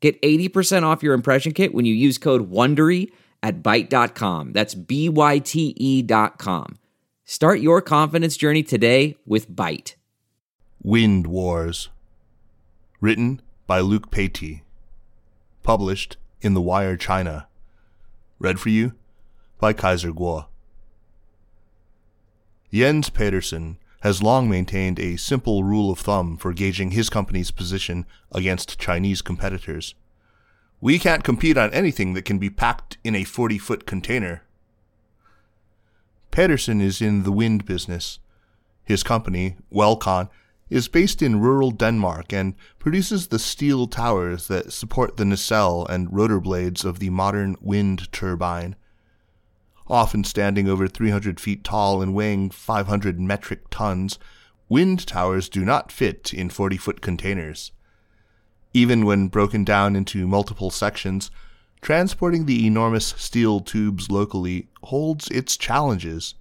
Get 80% off your impression kit when you use code WONDERY at Byte.com. That's B-Y-T-E dot com. Start your confidence journey today with Byte. Wind Wars. Written by Luke Patey. Published in The Wire China. Read for you by Kaiser Kuo. Jens Pedersen has long maintained a simple rule of thumb for gauging his company's position against Chinese competitors. We can't compete on anything that can be packed in a 40 foot container. Pedersen is in the wind business. His company, Welcon, is based in rural Denmark and produces the steel towers that support the nacelle and rotor blades of the modern wind turbine often standing over 300 feet tall and weighing 500 metric tons, wind towers do not fit in 40 foot containers. Even when broken down into multiple sections, transporting the enormous steel tubes locally holds its challenges.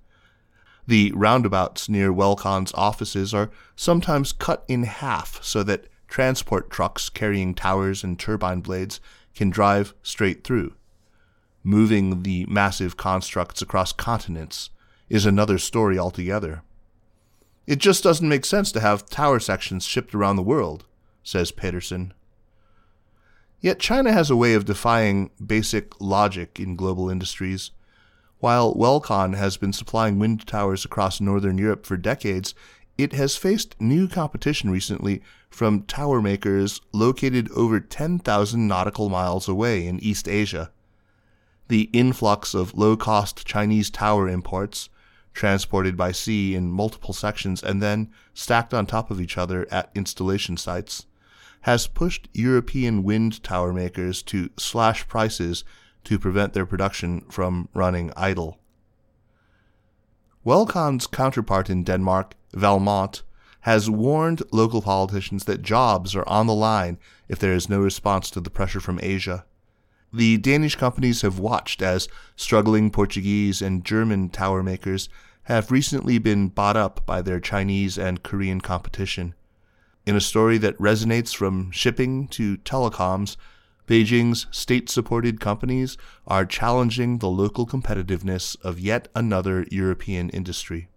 The roundabouts near Welcon's offices are sometimes cut in half so that transport trucks carrying towers and turbine blades can drive straight through moving the massive constructs across continents is another story altogether. It just doesn't make sense to have tower sections shipped around the world, says Pedersen. Yet China has a way of defying basic logic in global industries. While Welcon has been supplying wind towers across northern Europe for decades, it has faced new competition recently from tower makers located over 10,000 nautical miles away in East Asia the influx of low cost Chinese tower imports, transported by sea in multiple sections and then stacked on top of each other at installation sites, has pushed European wind tower makers to slash prices to prevent their production from running idle. Welcon's counterpart in Denmark, Valmont, has warned local politicians that jobs are on the line if there is no response to the pressure from Asia. The Danish companies have watched as struggling Portuguese and German tower makers have recently been bought up by their Chinese and Korean competition. In a story that resonates from shipping to telecoms, Beijing's state supported companies are challenging the local competitiveness of yet another European industry.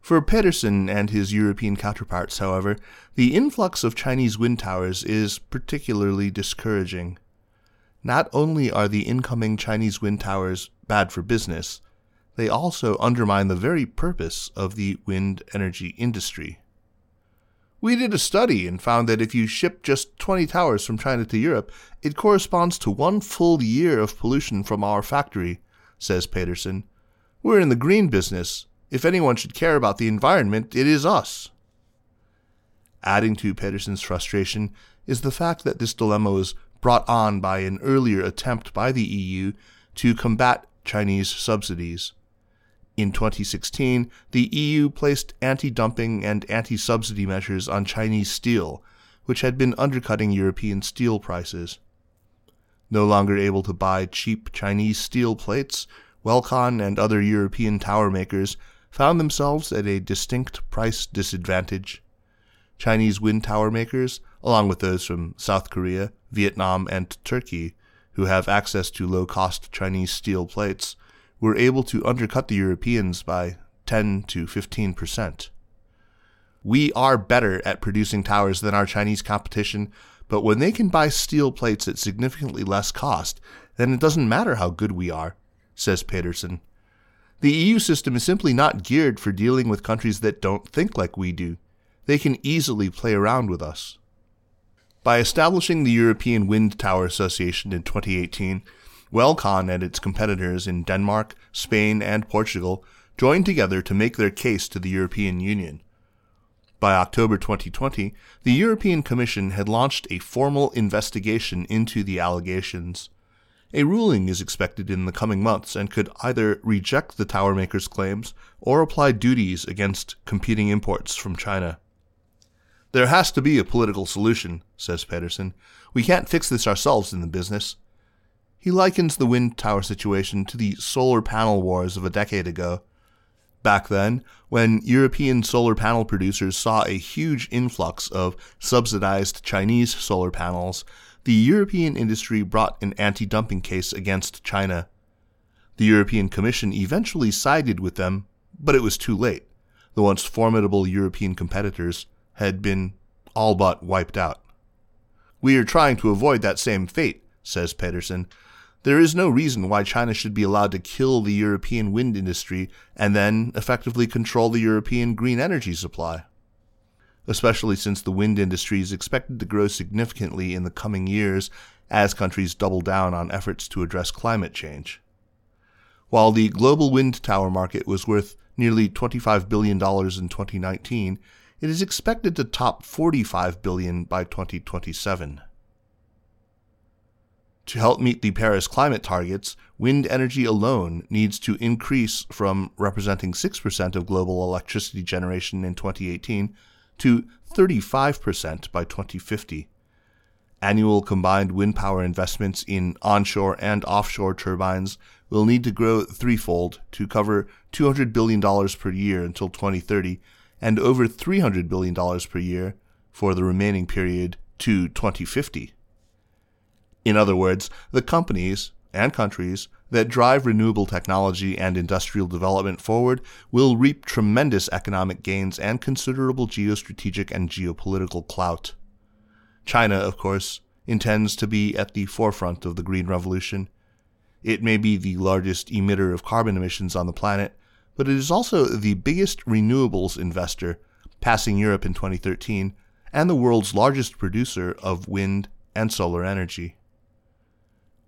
For Pedersen and his European counterparts, however, the influx of Chinese wind towers is particularly discouraging. Not only are the incoming Chinese wind towers bad for business, they also undermine the very purpose of the wind energy industry. We did a study and found that if you ship just 20 towers from China to Europe, it corresponds to one full year of pollution from our factory, says Pedersen. We're in the green business. If anyone should care about the environment, it is us. Adding to Pedersen's frustration is the fact that this dilemma was brought on by an earlier attempt by the EU to combat Chinese subsidies. In 2016, the EU placed anti dumping and anti subsidy measures on Chinese steel, which had been undercutting European steel prices. No longer able to buy cheap Chinese steel plates, Welcon and other European tower makers found themselves at a distinct price disadvantage. Chinese wind tower makers, along with those from South Korea, Vietnam, and Turkey, who have access to low cost Chinese steel plates, were able to undercut the Europeans by 10 to 15 percent. We are better at producing towers than our Chinese competition, but when they can buy steel plates at significantly less cost, then it doesn't matter how good we are, says Pedersen. The EU system is simply not geared for dealing with countries that don't think like we do. They can easily play around with us. By establishing the European Wind Tower Association in 2018, Welcon and its competitors in Denmark, Spain, and Portugal joined together to make their case to the European Union. By October 2020, the European Commission had launched a formal investigation into the allegations. A ruling is expected in the coming months and could either reject the tower maker's claims or apply duties against competing imports from China. There has to be a political solution, says Pedersen. We can't fix this ourselves in the business. He likens the wind tower situation to the solar panel wars of a decade ago. Back then, when European solar panel producers saw a huge influx of subsidized Chinese solar panels, the European industry brought an anti dumping case against China. The European Commission eventually sided with them, but it was too late. The once formidable European competitors had been all but wiped out. We are trying to avoid that same fate, says Pedersen. There is no reason why China should be allowed to kill the European wind industry and then effectively control the European green energy supply especially since the wind industry is expected to grow significantly in the coming years as countries double down on efforts to address climate change. While the global wind tower market was worth nearly $25 billion in 2019, it is expected to top 45 billion by 2027. To help meet the Paris climate targets, wind energy alone needs to increase from representing 6% of global electricity generation in 2018 to 35% by 2050. Annual combined wind power investments in onshore and offshore turbines will need to grow threefold to cover $200 billion per year until 2030 and over $300 billion per year for the remaining period to 2050. In other words, the companies and countries that drive renewable technology and industrial development forward will reap tremendous economic gains and considerable geostrategic and geopolitical clout. China, of course, intends to be at the forefront of the Green Revolution. It may be the largest emitter of carbon emissions on the planet, but it is also the biggest renewables investor, passing Europe in 2013, and the world's largest producer of wind and solar energy.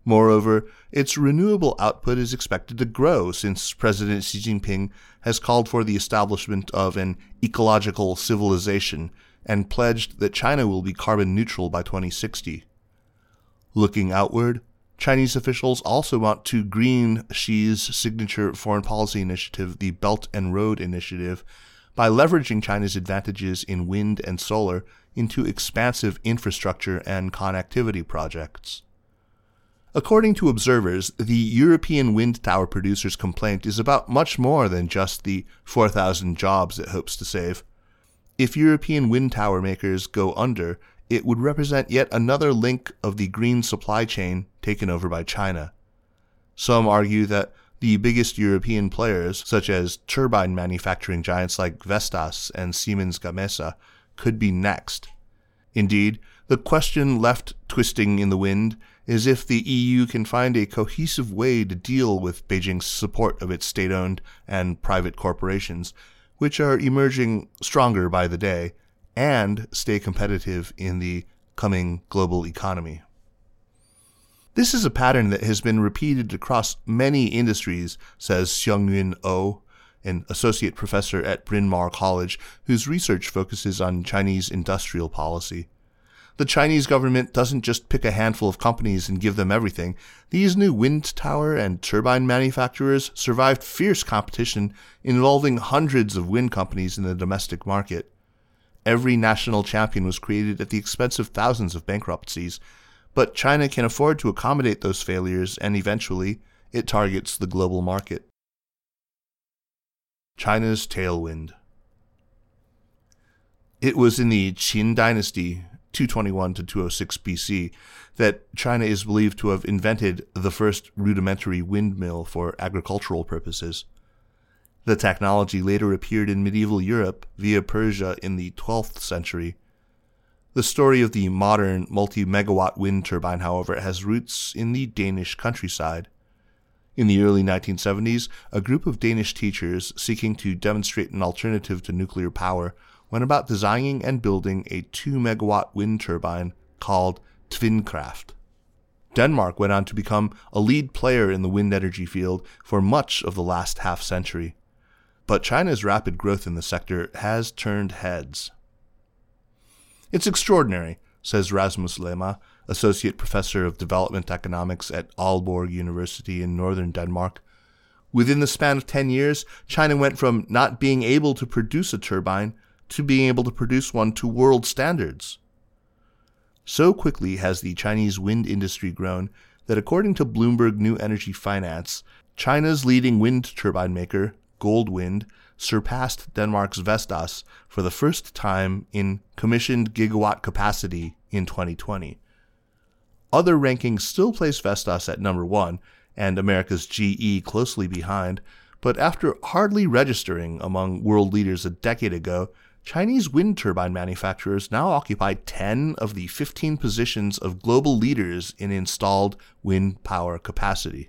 Moreover, its renewable output is expected to grow since President Xi Jinping has called for the establishment of an ecological civilization and pledged that China will be carbon neutral by 2060. Looking outward, Chinese officials also want to green Xi's signature foreign policy initiative, the Belt and Road Initiative, by leveraging China's advantages in wind and solar into expansive infrastructure and connectivity projects. According to observers, the European wind tower producers' complaint is about much more than just the 4,000 jobs it hopes to save. If European wind tower makers go under, it would represent yet another link of the green supply chain taken over by China. Some argue that the biggest European players, such as turbine manufacturing giants like Vestas and Siemens Gamesa, could be next. Indeed, the question left twisting in the wind is if the EU can find a cohesive way to deal with Beijing's support of its state owned and private corporations, which are emerging stronger by the day, and stay competitive in the coming global economy. This is a pattern that has been repeated across many industries, says Seung-Youn Oh, an associate professor at Bryn Mawr College whose research focuses on Chinese industrial policy. The Chinese government doesn't just pick a handful of companies and give them everything. These new wind tower and turbine manufacturers survived fierce competition involving hundreds of wind companies in the domestic market. Every national champion was created at the expense of thousands of bankruptcies, but China can afford to accommodate those failures and eventually it targets the global market. China's tailwind. It was in the Qin dynasty 221 to 206 BC that China is believed to have invented the first rudimentary windmill for agricultural purposes. The technology later appeared in medieval Europe via Persia in the 12th century. The story of the modern multi megawatt wind turbine, however, has roots in the Danish countryside. In the early 1970s, a group of Danish teachers seeking to demonstrate an alternative to nuclear power went about designing and building a 2 megawatt wind turbine called Tvindkraft. Denmark went on to become a lead player in the wind energy field for much of the last half century. But China's rapid growth in the sector has turned heads. It's extraordinary, says Rasmus Lema, associate professor of development economics at Aalborg University in northern Denmark. Within the span of 10 years, China went from not being able to produce a turbine to being able to produce one to world standards. So quickly has the Chinese wind industry grown that according to Bloomberg New Energy Finance, China's leading wind turbine maker, Goldwind, surpassed Denmark's Vestas for the first time in commissioned gigawatt capacity in 2020. Other rankings still place Vestas at number one and America's GE closely behind, but after hardly registering among world leaders a decade ago, Chinese wind turbine manufacturers now occupy 10 of the 15 positions of global leaders in installed wind power capacity.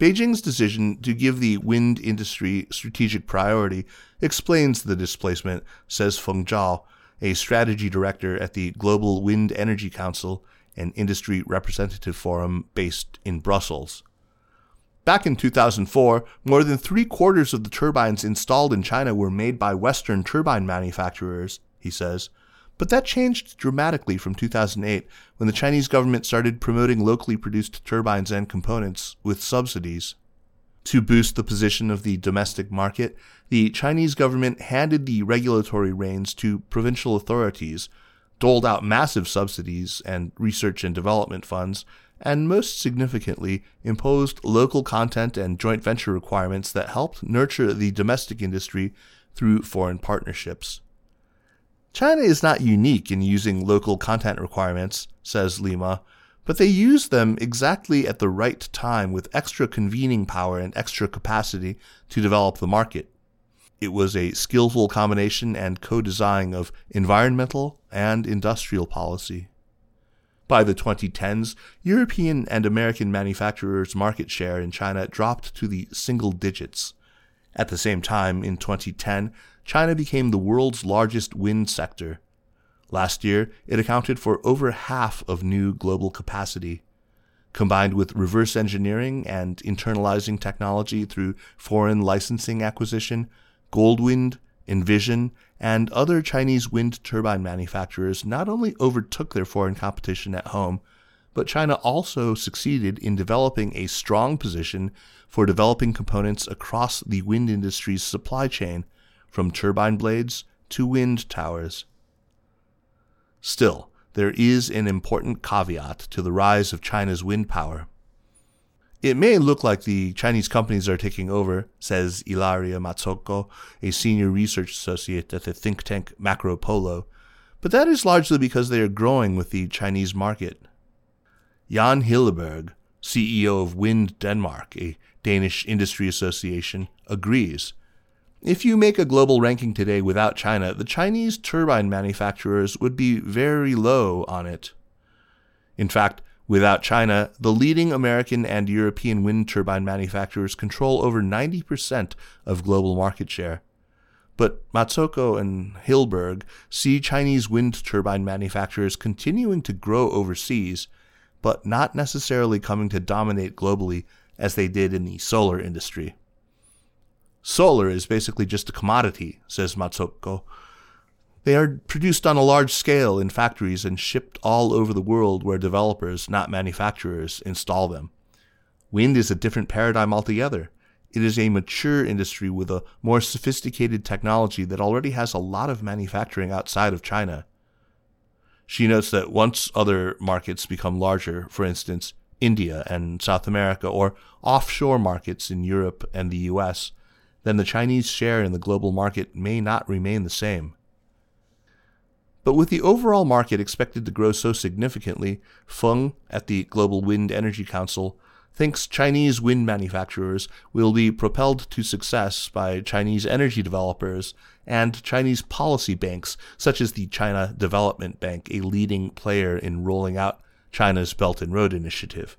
Beijing's decision to give the wind industry strategic priority explains the displacement, says Feng Zhao, a strategy director at the Global Wind Energy Council, an industry representative forum based in Brussels. Back in 2004, more than three quarters of the turbines installed in China were made by Western turbine manufacturers, he says. But that changed dramatically from 2008 when the Chinese government started promoting locally produced turbines and components with subsidies. To boost the position of the domestic market, the Chinese government handed the regulatory reins to provincial authorities, doled out massive subsidies and research and development funds, and most significantly, imposed local content and joint venture requirements that helped nurture the domestic industry through foreign partnerships. China is not unique in using local content requirements, says Lema, but they use them exactly at the right time with extra convening power and extra capacity to develop the market. It was a skillful combination and co design of environmental and industrial policy. By the 2010s, European and American manufacturers' market share in China dropped to the single digits. At the same time, in 2010, China became the world's largest wind sector. Last year, it accounted for over half of new global capacity. Combined with reverse engineering and internalizing technology through foreign licensing acquisition, Goldwind, Envision, and other Chinese wind turbine manufacturers not only overtook their foreign competition at home, but China also succeeded in developing a strong position for developing components across the wind industry's supply chain from turbine blades to wind towers. Still, there is an important caveat to the rise of China's wind power. It may look like the Chinese companies are taking over, says Ilaria Mazzocco, a senior research associate at the think tank Macropolo, but that is largely because they are growing with the Chinese market. Jan Hylleberg, CEO of Wind Denmark, a Danish industry association, agrees. If you make a global ranking today without China, the Chinese turbine manufacturers would be very low on it. In fact, without China, the leading American and European wind turbine manufacturers control over 90% of global market share. But Mazzocco and Hylleberg see Chinese wind turbine manufacturers continuing to grow overseas, but not necessarily coming to dominate globally as they did in the solar industry. Solar is basically just a commodity, says Mazzocco. They are produced on a large scale in factories and shipped all over the world where developers, not manufacturers, install them. Wind is a different paradigm altogether. It is a mature industry with a more sophisticated technology that already has a lot of manufacturing outside of China. She notes that once other markets become larger, for instance, India and South America, or offshore markets in Europe and the US, then the Chinese share in the global market may not remain the same. But with the overall market expected to grow so significantly, Feng at the Global Wind Energy Council thinks Chinese wind manufacturers will be propelled to success by Chinese energy developers and Chinese policy banks, such as the China Development Bank, a leading player in rolling out China's Belt and Road Initiative.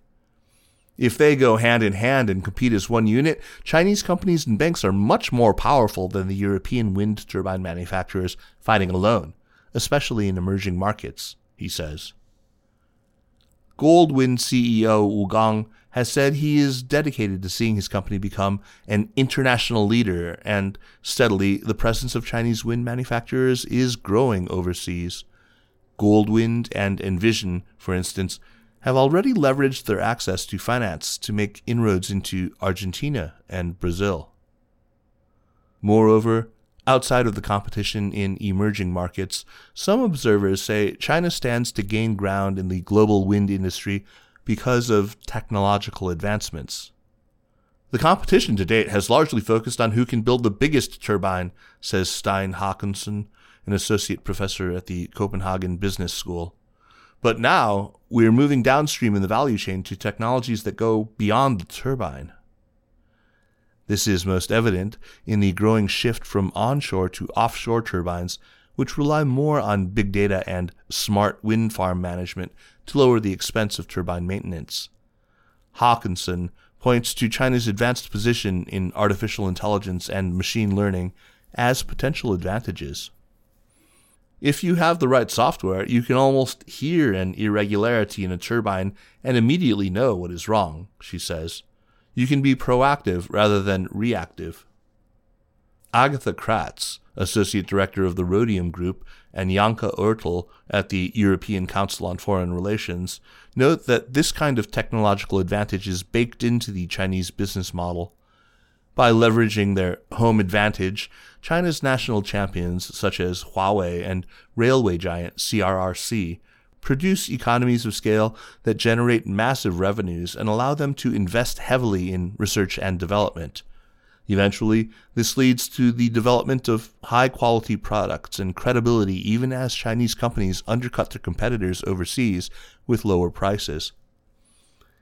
If they go hand in hand and compete as one unit, Chinese companies and banks are much more powerful than the European wind turbine manufacturers fighting alone, especially in emerging markets, he says. Goldwind CEO Wu Gang has said he is dedicated to seeing his company become an international leader, and steadily the presence of Chinese wind manufacturers is growing overseas. Goldwind and Envision, for instance, have already leveraged their access to finance to make inroads into Argentina and Brazil. Moreover, outside of the competition in emerging markets, some observers say China stands to gain ground in the global wind industry because of technological advancements. The competition to date has largely focused on who can build the biggest turbine, says Stine Haakonsson, an associate professor at the Copenhagen Business School. But now we're moving downstream in the value chain to technologies that go beyond the turbine. This is most evident in the growing shift from onshore to offshore turbines, which rely more on big data and smart wind farm management to lower the expense of turbine maintenance. Haakonsson points to China's advanced position in artificial intelligence and machine learning as potential advantages. If you have the right software, you can almost hear an irregularity in a turbine and immediately know what is wrong, she says. You can be proactive rather than reactive. Agatha Kratz, Associate Director of the Rhodium Group, and Janka Oertel at the European Council on Foreign Relations note that this kind of technological advantage is baked into the Chinese business model. By leveraging their home advantage, China's national champions such as Huawei and railway giant CRRC produce economies of scale that generate massive revenues and allow them to invest heavily in research and development. Eventually, this leads to the development of high quality products and credibility even as Chinese companies undercut their competitors overseas with lower prices.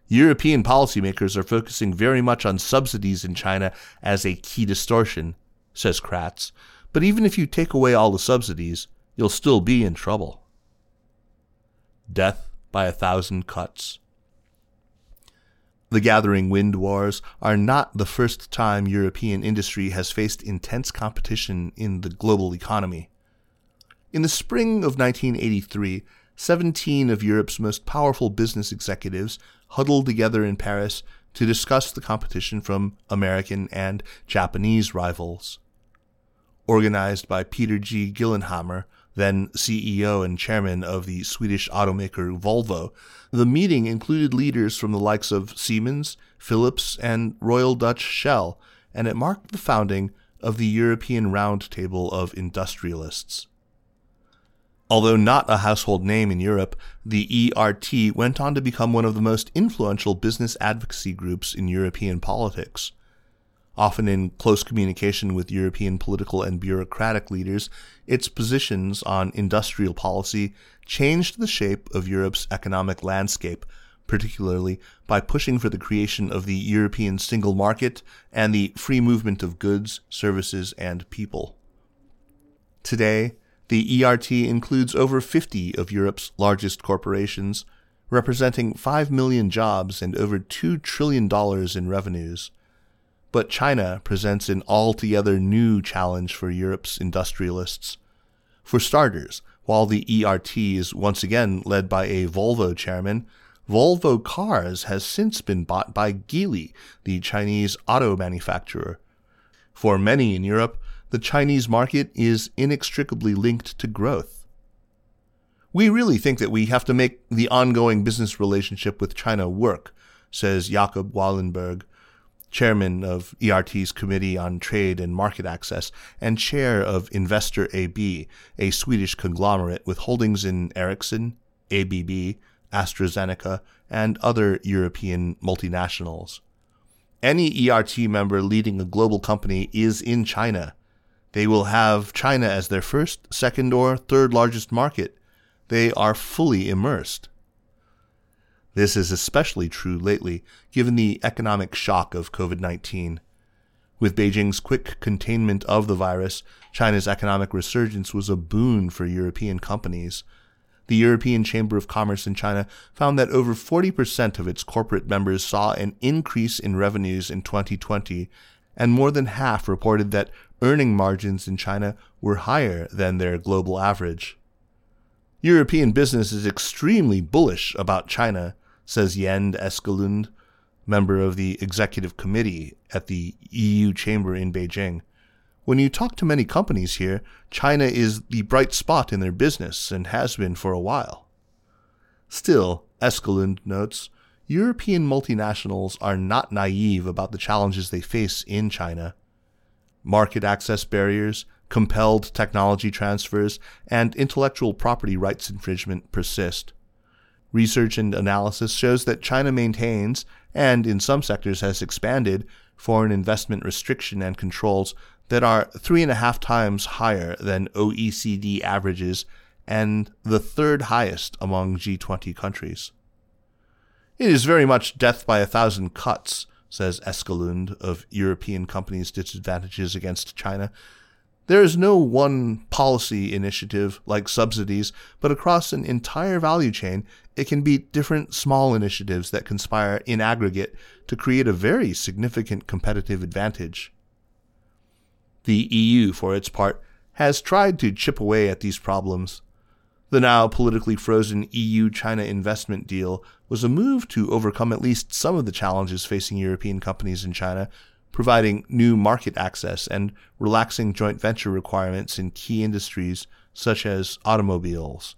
European policymakers are focusing very much on subsidies in China as a key distortion, says Kratz, but even if you take away all the subsidies, you'll still be in trouble. Death by a thousand cuts. The gathering wind wars are not the first time European industry has faced intense competition in the global economy. In the spring of 1983, 17 of Europe's most powerful business executives huddled together in Paris to discuss the competition from American and Japanese rivals. Organized by Pehr G. Gyllenhammar, then CEO and chairman of the Swedish automaker Volvo, the meeting included leaders from the likes of Siemens, Philips, and Royal Dutch Shell, and it marked the founding of the European Roundtable of Industrialists. Although not a household name in Europe, the ERT went on to become one of the most influential business advocacy groups in European politics often in close communication with European political and bureaucratic leaders, its positions on industrial policy changed the shape of Europe's economic landscape, particularly by pushing for the creation of the European single market and the free movement of goods, services, and people. Today, the ERT includes over 50 of Europe's largest corporations, representing 5 million jobs and over $2 trillion in revenues. But China presents an altogether new challenge for Europe's industrialists. For starters, while the ERT is once again led by a Volvo chairman, Volvo Cars has since been bought by Geely, the Chinese auto manufacturer. For many in Europe, the Chinese market is inextricably linked to growth. We really think that we have to make the ongoing business relationship with China work, says Jakob Wallenberg, chairman of ERT's Committee on Trade and Market Access, and chair of Investor AB, a Swedish conglomerate with holdings in Ericsson, ABB, AstraZeneca, and other European multinationals. Any ERT member leading a global company is in China. They will have China as their first, second, or third largest market. They are fully immersed. This is especially true lately, given the economic shock of COVID 19. With Beijing's quick containment of the virus, China's economic resurgence was a boon for European companies. The European Chamber of Commerce in China found that over 40% of its corporate members saw an increase in revenues in 2020, and more than half reported that earning margins in China were higher than their global average. European business is extremely bullish about China says Jens Eskelund, member of the executive committee at the EU chamber in Beijing. when you talk to many companies here, China is the bright spot in their business and has been for a while. Still, Eskelund notes, European multinationals are not naive about the challenges they face in China. Market access barriers, compelled technology transfers, and intellectual property rights infringement persist. Research and analysis shows that China maintains, and in some sectors has expanded, foreign investment restriction and controls that are three and a half times higher than OECD averages and the third highest among G20 countries. It is very much death by a thousand cuts, says Eskelund of European companies' disadvantages against China. There is no one policy initiative like subsidies, but across an entire value chain, it can be different small initiatives that conspire in aggregate to create a very significant competitive advantage. The EU, for its part, has tried to chip away at these problems. The now politically frozen EU China investment deal was a move to overcome at least some of the challenges facing European companies in China, providing new market access and relaxing joint venture requirements in key industries such as automobiles.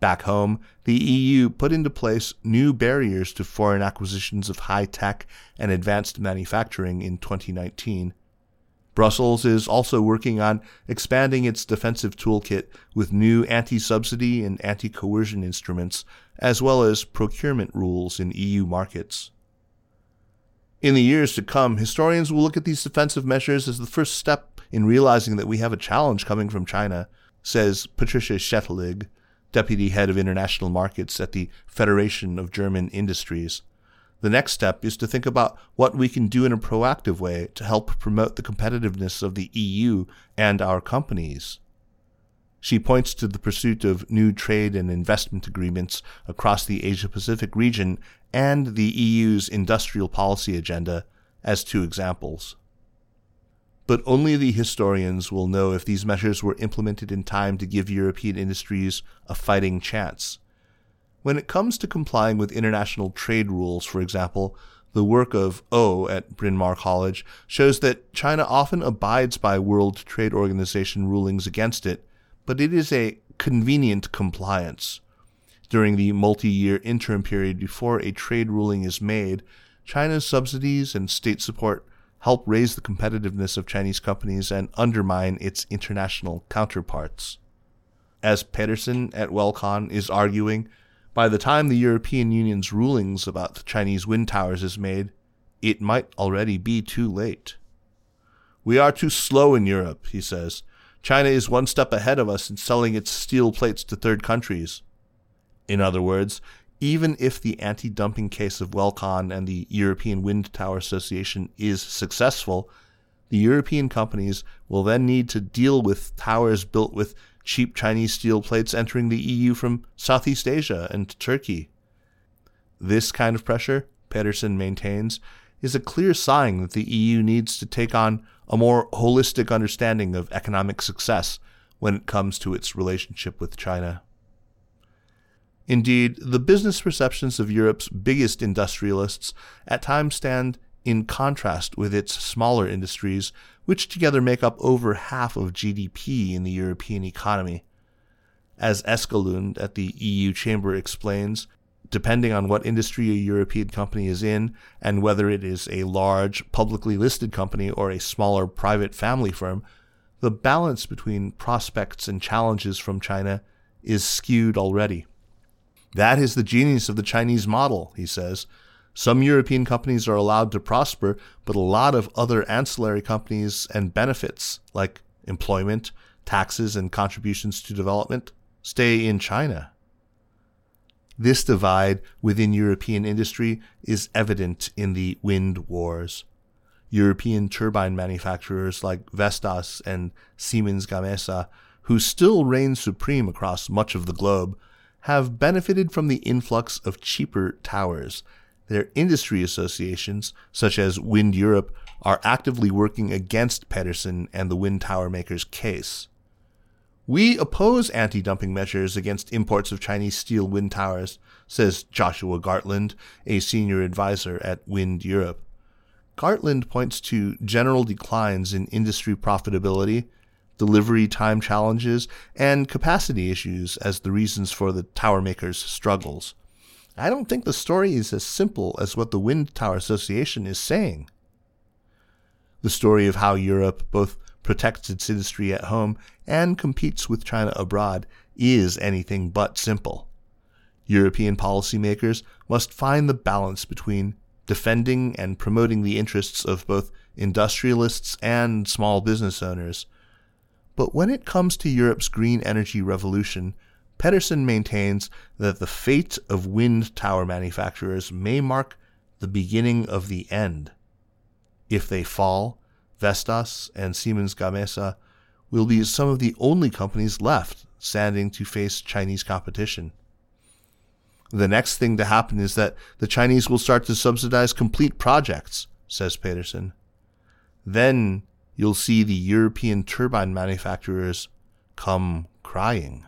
Back home, the EU put into place new barriers to foreign acquisitions of high tech and advanced manufacturing in 2019. Brussels is also working on expanding its defensive toolkit with new anti subsidy and anti coercion instruments, as well as procurement rules in EU markets. In the years to come, historians will look at these defensive measures as the first step in realizing that we have a challenge coming from China, says Patricia Schetelig, deputy head of international markets at the Federation of German Industries. The next step is to think about what we can do in a proactive way to help promote the competitiveness of the EU and our companies. She points to the pursuit of new trade and investment agreements across the Asia Pacific region and the EU's industrial policy agenda as two examples. But only the historians will know if these measures were implemented in time to give European industries a fighting chance. When it comes to complying with international trade rules, for example, the work of O at Bryn Mawr College shows that China often abides by World Trade Organization rulings against it, but it is a convenient compliance. During the multi year interim period before a trade ruling is made, China's subsidies and state support help raise the competitiveness of Chinese companies and undermine its international counterparts. As Pedersen at Welcon is arguing, by the time the European Union's rulings about the Chinese wind towers is made, it might already be too late. We are too slow in Europe, he says. China is one step ahead of us in selling its steel plates to third countries. In other words, even if the anti dumping case of Welcon and the European Wind Tower Association is successful, the European companies will then need to deal with towers built with cheap Chinese steel plates entering the EU from Southeast Asia and Turkey. This kind of pressure, Pedersen maintains, is a clear sign that the EU needs to take on a more holistic understanding of economic success when it comes to its relationship with China. Indeed, the business perceptions of Europe's biggest industrialists at times stand in contrast with its smaller industries which together make up over half of GDP in the European economy. As Eskelund at the EU Chamber explains, depending on what industry a European company is in and whether it is a large publicly listed company or a smaller private family firm, the balance between prospects and challenges from China is skewed already. That is the genius of the Chinese model, he says. Some European companies are allowed to prosper, but a lot of other ancillary companies and benefits, like employment, taxes, and contributions to development, stay in China. This divide within European industry is evident in the wind wars. European turbine manufacturers like Vestas and Siemens Gamesa, who still reign supreme across much of the globe, have benefited from the influx of cheaper towers their industry associations, such as Wind Europe, are actively working against Pedersen and the wind tower makers' case. We oppose anti dumping measures against imports of Chinese steel wind towers, says Joshua Gartland, a senior advisor at Wind Europe. Gartland points to general declines in industry profitability, delivery time challenges, and capacity issues as the reasons for the tower makers' struggles. I don't think the story is as simple as what the Wind Tower Association is saying. The story of how Europe both protects its industry at home and competes with China abroad is anything but simple. European policymakers must find the balance between defending and promoting the interests of both industrialists and small business owners. But when it comes to Europe's green energy revolution, Pedersen maintains that the fate of wind tower manufacturers may mark the beginning of the end. If they fall, Vestas and Siemens Gamesa will be some of the only companies left standing to face Chinese competition. The next thing to happen is that the Chinese will start to subsidize complete projects, says Pedersen. Then you'll see the European turbine manufacturers come crying.